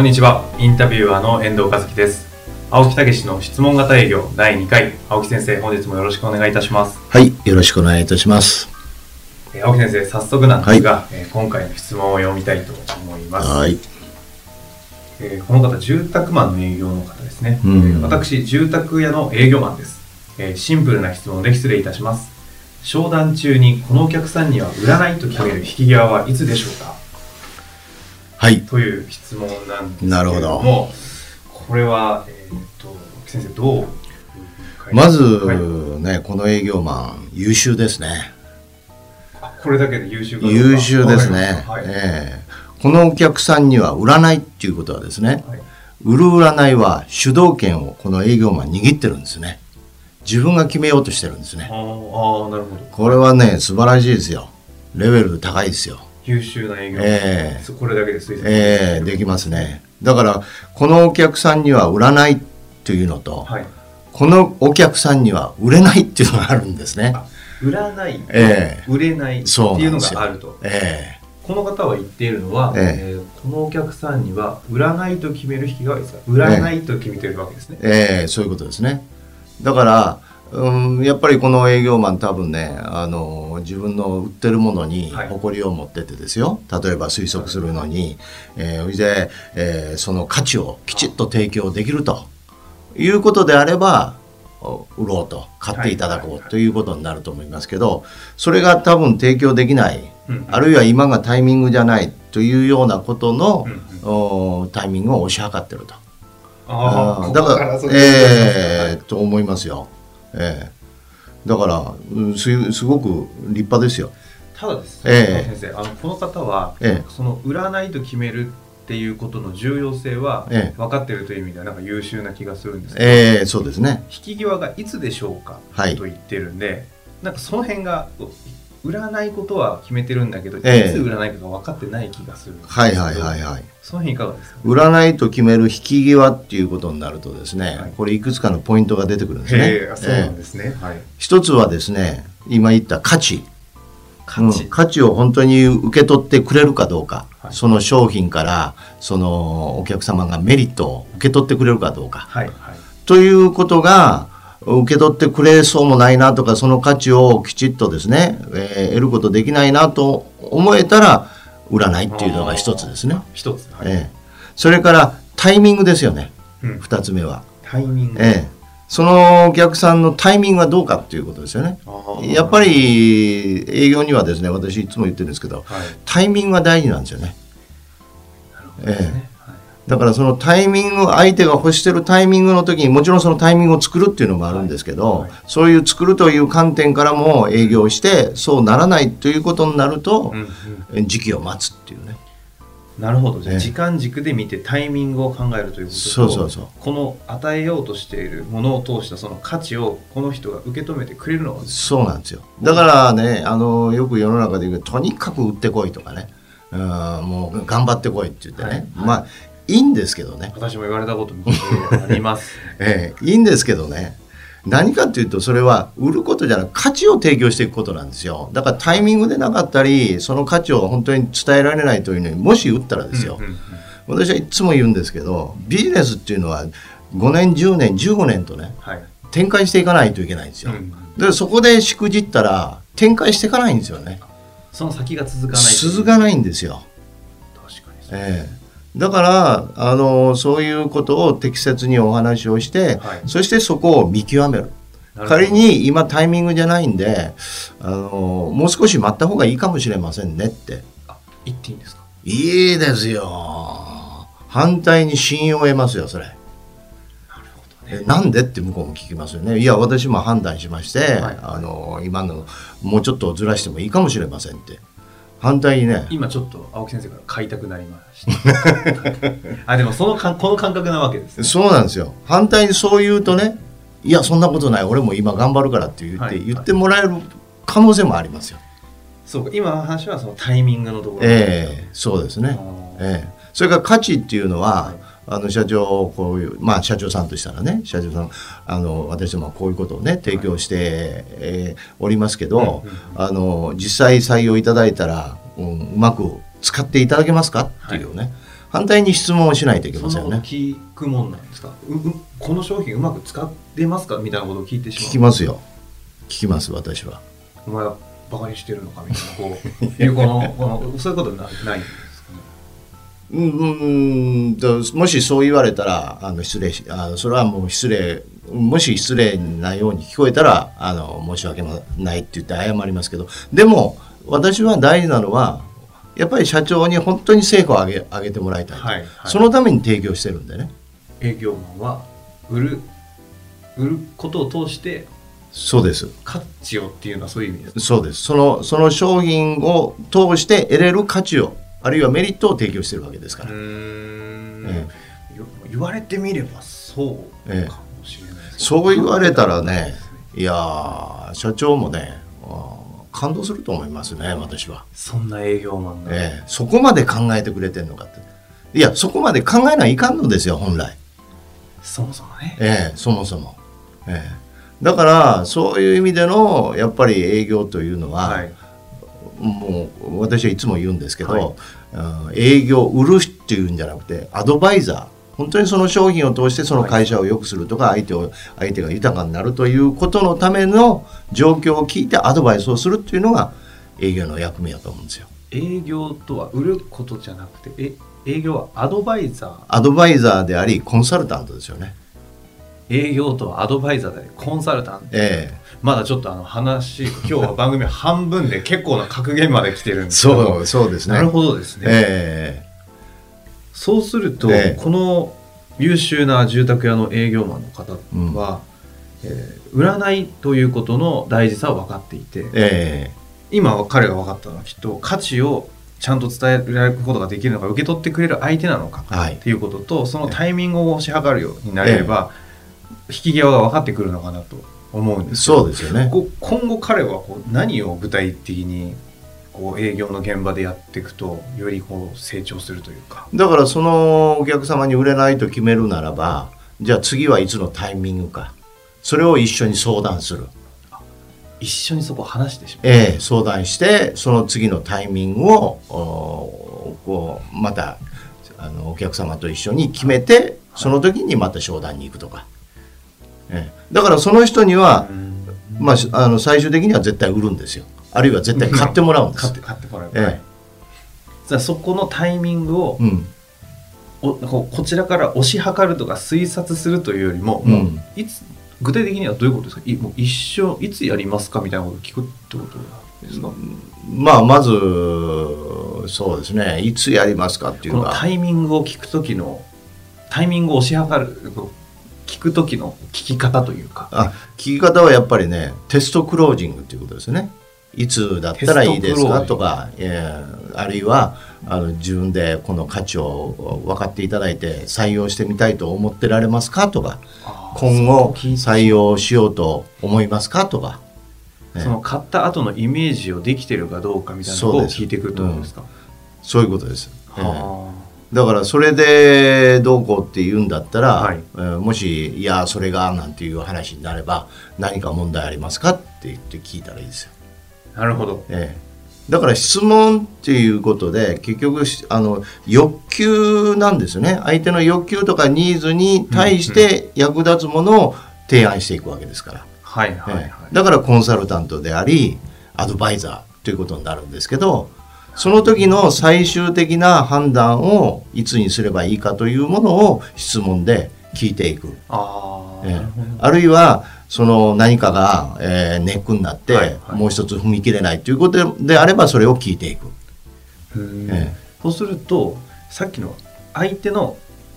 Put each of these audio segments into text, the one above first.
こんにちは。インタビュアーの遠藤和樹です。青木武の質問型営業第2回。青木先生本日もよろしくお願いいたします。はいよろしくお願いいたします。えー青木先生早速なんですが、えー今回の質問を読みたいと思います、はい。えーこの方住宅マンの営業の方ですね、うん。えー私住宅屋の営業マンです、えーシンプルな質問で失礼いたします。商談中にこのお客さんには売らないと決める引き際はいつでしょうか？はい。という質問なんですけれなるほど。どもこれは、えー、と先生どうまずはい。ねこの営業マン優秀ですね。あこれだけで優秀優秀ですね。はい。ええ。このお客さんには売らないっていうことはですねはい。売る売らないは主導権をこの営業マン握ってるんですね。自分が決めようとしてるんですね。あーあーなるほど。これはね素晴らしいですよ。レベル高いですよ優秀な営業。ええ。そうこれだけで推測ええできますね。だからこのお客さんには売らないというのと、はい。このお客さんには売れないっていうのがあるんですね。あ売らない、ええ。売れないっていうのがあると。えこの方は言っているのは、ええ。ーこのお客さんには売らないと決める引きがですか売らないと決めてるわけですね、えええそういうことですね。だからうんやっぱりこの営業マン多分ねあの自分の売ってるものにはい。誇りを持っててですよ、例えば推測するのに、えーそれで、えーその価値をきちっと提供できるということであればお売ろうと買っていただはいはい。はいこうということになると思いますけどそれが多分提供できないうん。あるいは今がタイミングじゃないというようなことのうんタイミングを押し量ってると。ああだからええと思いますよ。ええ。だからうんすすごく立派ですよ。ただです。ね、ええ。先生あのこの方は、えその売らないと決めるっていうことの重要性はええ。分かってるという意味ではなんか優秀な気がするんですけど、ええそうですね。引き際がいつでしょうか、はい。と言ってるんでなんかその辺が売らないことは決めてるんだけど、ええ。いつ売らないかが分かってない気がするすはいはいはいはい。その辺いかがですか？売らないと決める引き際っていうことになるとですね、はい。これいくつかのポイントが出てくるんですね。そうなんえですね、はい。え一つはですね今言った価値。価値、うん。価値を本当に受け取ってくれるかどうか、はい。その商品からそのお客様がメリットを受け取ってくれるかどうか。はいはい。ということが受け取ってくれそうもないなとかその価値をきちっとですね、えー得ることできないなと思えたら売らないっていうのが一つですね。一つ、はいええ。それからタイミングですよね。うん。二つ目は、タイミング、ええ。そのお客さんのタイミングはどうかっていうことですよね。やっぱり営業にはですね私いつも言ってるんですけどはい。タイミングが大事なんですよね。ね、はいだからそのタイミング相手が欲してるタイミングの時にもちろんそのタイミングを作るっていうのもあるんですけど、はい。はいそういう作るという観点からも営業してそうならないということになるとうん、うん。時期を待つっていうね。なるほど。じゃあええ。時間軸で見てタイミングを考えるということとそうそうそう。この与えようとしているものを通したその価値をこの人が受け止めてくれるのがそうなんですよ。だからねあのよく世の中で言うとにかく売ってこいとかね。うんもう頑張ってこいって言ってね、はい。まあいいんですけどね、私も言われたこともあります。ええいいんですけどね。何かっていうとそれは売ることじゃなく価値を提供していくことなんですよ。だからタイミングでなかったりその価値を本当に伝えられないというのにもし売ったらですよ、うんうんうん。私はいつも言うんですけどビジネスっていうのは5年10年15年とねはい、展開していかないといけないんですよ、うんでそこでしくじったら展開していかないんですよね。その先が続かない続かないんですよ、確かに。ええだからあのそういうことを適切にお話をして、はい。そしてそこを見極める。仮に今タイミングじゃないんであのもう少し待った方がいいかもしれませんねって。あ言っていいんですか？いいですよ。反対に信用を得ますよそれ。なるほどね。えなんでって向こうも聞きますよね。いや私も判断しまして、はい。あの今のもうちょっとずらしてもいいかもしれませんって反対にね。今ちょっと青木先生から買いたくなりました。あでもそのかこの感覚なわけですね。そうなんですよ。反対にそう言うとねいやそんなことない。俺も今頑張るからって言って、はい。言ってもらえる可能性もありますよ。そうか。今の話はそのタイミングのところええそうですね、ええ。それから価値っていうのは、はいあの社長こういうまあ社長さんとしたらね社長さんあの私どもはこういうことをね提供して、えーおりますけど、あの実際採用いただいたら、うん、うまく使っていただけますか？っていうね、反対に質問をしないといけませんよね。聞くもんなんですか？ううこの商品うまく使ってますか？みたいなことを聞いてしまう。聞きますよ。聞きます私は。お前はバカにしてるのか？みたいなこういうこのこのそういうことなないうんともしそう言われたらあの失礼しあそれはもう失礼もし失礼なように聞こえたらあの申し訳ないって言って謝りますけどでも私は大事なのはやっぱり社長に本当に成果を上げ上げてもらいたい、はい、はい、そのために提供してるんでね営業マンは売る売ることを通してそうです価値をっていうのはそういう意味ですそうですそのその商品を通して得れる価値をあるいはメリットを提供してるわけですから、えよ言われてみればそうええかもしれないですね。そう言われたらねいやー社長もね感動すると思いますね私は、そんな営業マンが、ええ。そこまで考えてくれてんのかって。いやそこまで考えないかんのですよ本来、そもそもね。ええそもそも、ええ。だからそういう意味でのやっぱり営業というのは、はいもう私はいつも言うんですけど、はいうん営業売るっていうんじゃなくてアドバイザー本当にその商品を通してその会社を良くするとか相手を相手が豊かになるということのための状況を聞いてアドバイスをするっていうのが営業の役目だと思うんですよ。営業とは売ることじゃなくてえ営業はアドバイザー？アドバイザーでありコンサルタントですよね。営業とはアドバイザーでコンサルタント。えまだちょっとあの話 今日は番組半分で結構な格言まで来てるんえで。すけどそうそうですね。なるほどですね、えそうすると、ええ。この優秀な住宅屋の営業マンの方は、えー占いということの大事さを分かっていてええ。今は彼が分かったのはきっと価値をちゃんと伝えられることができるのか受け取ってくれる相手なのかっていうこととそのタイミングを推し量るようになれれば、引き際が分かってくるのかなと思うんですよ。そうですよね。今後彼はこう何を具体的にこう営業の現場でやっていくとよりこう成長するというか。だからそのお客様に売れないと決めるならばじゃあ次はいつのタイミングか。それを一緒に相談する、一緒にそこを話してしまう。ええ相談してその次のタイミングをおこうまたあのお客様と一緒に決めてその時にまた商談に行くとか、ええ。だからその人には、まあ、あの最終的には絶対売るんですよ。あるいは絶対買ってもらうんです。買って買ってもらう。ええ。はいじゃあそこのタイミングを、うん。おこちらから推し量るとか推察するというよりも、うん。もういつ具体的にはどういうことですか？いもう一生いつやりますかみたいなことを聞くってことですか、まあまずそうですね。いつやりますかっていうこのタイミングを聞く時のタイミングを推し量る聞く時の聞き方というか。あ聞き方はやっぱりねテストクロージングっていうことですね。いつだったらいいですかとか、えーあるいはあの自分でこの価値を分かっていただいて採用してみたいと思ってられますかとか今後採用しようと思いますかとか、ねその買った後のイメージをできてるかどうかみたいなのをそうです。聞いてくるってことですか、そういうことです、えー。はだからそれでどうこうって言うんだったら、はい。えーもし「いやそれが」なんていう話になれば何か問題ありますかって言って聞いたらいいですよ。あなるほど。ええ、だから質問っていうことで結局しあの欲求なんですよね。相手の欲求とかニーズに対して役立つものを提案していくわけですから、はいはいはい、ええ。だからコンサルタントでありアドバイザーということになるんですけどその時の最終的な判断をいつにすればいいかというものを質問で聞いていく。ああ、ええ。なるほど。あるいはその何かが、えーネックになって、はいはい。もう一つ踏み切れないということであればそれを聞いていく。そうするとさっきの相手の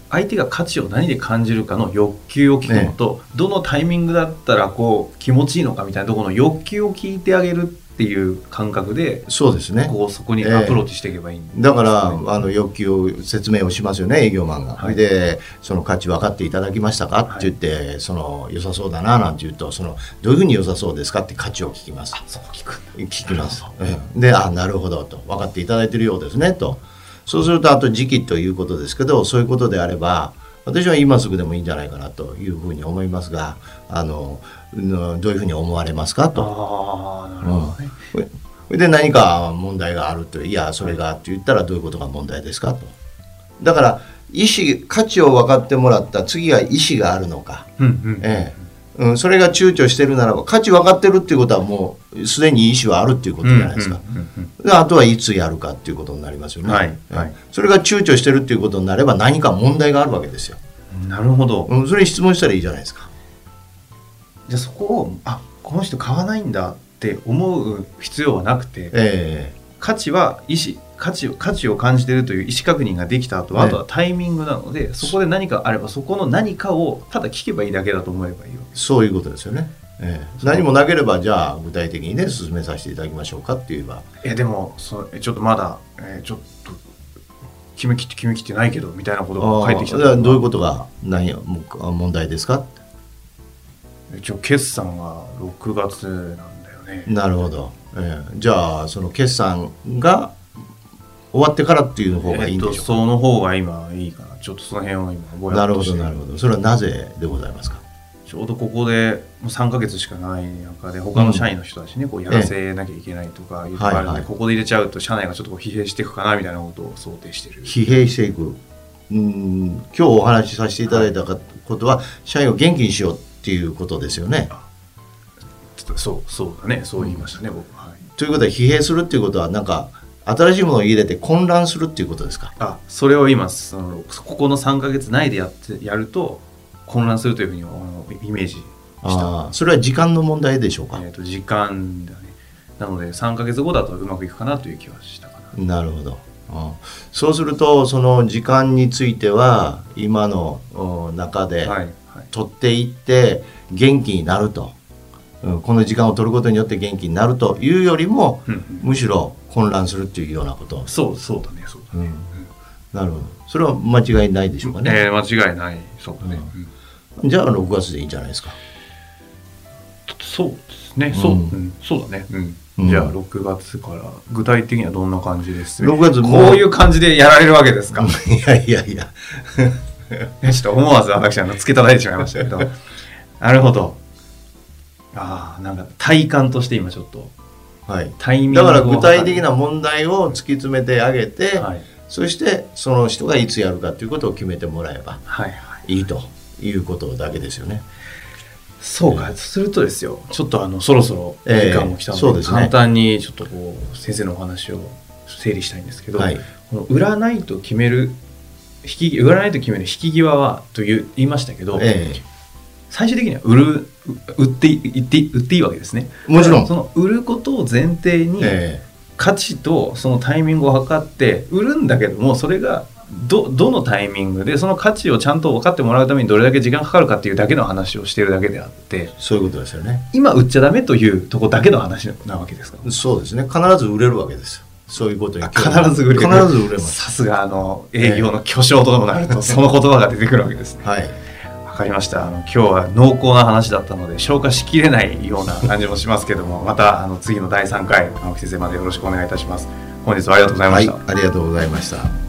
相手が価値を何で感じるかの欲求を聞くのと、どのタイミングだったらこう気持ちいいのかみたいなところの欲求を聞いてあげるっっていう感覚でそうですね。こうそこにアプローチしていけばいいんですね、だから、あの欲求を説明をしますよね営業マンが、はい。でその価値分かっていただきましたか、はいって言ってその良さそうだななんて言うとそのどういうふうに良さそうですかって価値を聞きます。そう聞く聞きます。なるほどええ。であなるほどと。分かっていただいているようですねと。そうするとあと時期ということですけどそういうことであれば私は今すぐでもいいんじゃないかなというふうに思いますがあのうんどういうふうに思われますかと。なるほどね、それそれで何か問題があるといやそれがって言ったらどういうことが問題ですかと。だから意思価値を分かってもらった次は意思があるのか、うんうん。ええうん、それが躊躇してるならば価値分かってるっていうことはもうすでに意思はあるっていうことじゃないですか、うんうんうんであとはいつやるかっていうことになりますよね、はいええはいそれが躊躇してるっていうことになれば何か問題があるわけですよ、うんなるほど、うん、それに質問したらいいじゃないですか。じゃあそこをあこの人買わないんだって思う必要はなくて。え価値は意思価値を価値を感じてるという意思確認ができた後は、ええあとはタイミングなのでそこで何かあればそこの何かをただ聞けばいいだけだと思えばいいわけ。えそういうことですよね、ええ。何もなければじゃあ具体的にね進めさせていただきましょうかって言えば。えでもそえちょっとまだ、えーちょっと決めきって決めきってないけどみたいなことが返ってきた。どういうことが何やもう問題ですか？一応決算が6月なんだよね。なるほど、ええ。じゃあその決算が終わってからっていう方がいいんでしょうか、えっと、その方が今いいかな。ちょっとその辺を今なるほどなるほど。それはなぜでございますか？ちょうどここでもう3ヶ月しかない中で他の社員の人たちにこうやらせなきゃいけないとかいうのがあるので、ここで入れちゃうと社内がちょっと疲弊していくかなみたいなことを想定してる。疲弊していく。うん。今日お話しさせていただいたことは社員を元気にしようっていうことですよね。そうそうだね。そう言いましたね、僕は、はい、ということは疲弊するっていうことはなんか新しいものを入れて混乱するっていうことですか？あそれを今そのここの3ヶ月内でやってやると混乱するというふうにイメージした。それは時間の問題でしょうか、えー、と時間だね。なので3ヶ月後だとうまくいくかなという気はしたかな。なるほど。うんそうするとその時間については今のうん中ではいはい。取っていって元気になると、うんこの時間を取ることによって元気になるというよりもうん。うんむしろ混乱するっていうようなこと、そうそうだねそうだね、なるほど。それは間違いないでしょうかね、えー間違いない。そうだね、うん。じゃあ6月でいいんじゃないですか。そうですね。そう、うん。うん。そうだね、うん。うん。じゃあ6月から具体的にはどんな感じです？6月もこういう感じでやられるわけですか？いやいやいや。ねちょっと思わず私あの付け叩いてしまいましたけど。なるほどああなんか体感として今ちょっと。はい。タイミングだをから具体的な問題を突き詰めてあげて、はい。そしてその人がいつやるかということを決めてもらえばはいはいい。いということだけですよね。そうか、するとですよ。ちょっとあのそろそろ時間も来たので,、ええそうですね。簡単にちょっとこう先生のお話を整理したいんですけど、はい。この占いと決める引き占いと決める引き際はという言いましたけど、え最終的には売る売ってい売って売っていいわけですねもちろんその売ることを前提えにえ価値とそのタイミングを測って売るんだけどもそれがどどのタイミングでその価値をちゃんと分かってもらうためにどれだけ時間かかるかっていうだけの話をしてるだけであってそういうことですよね。今売っちゃダメというとこだけの話なわけですか？そうですね。必ず売れるわけですよ。そういうことに必ず売れる必ず売れます。さすがあの営業の巨匠ともなると その言葉が出てくるわけですねはい。わかりましたあの今日は濃厚な話だったので消化しきれないような感じもしますけども またあの次の第3回青木先生までよろしくお願いいたします本日はありがとうございまはいした、。ありがとうございました。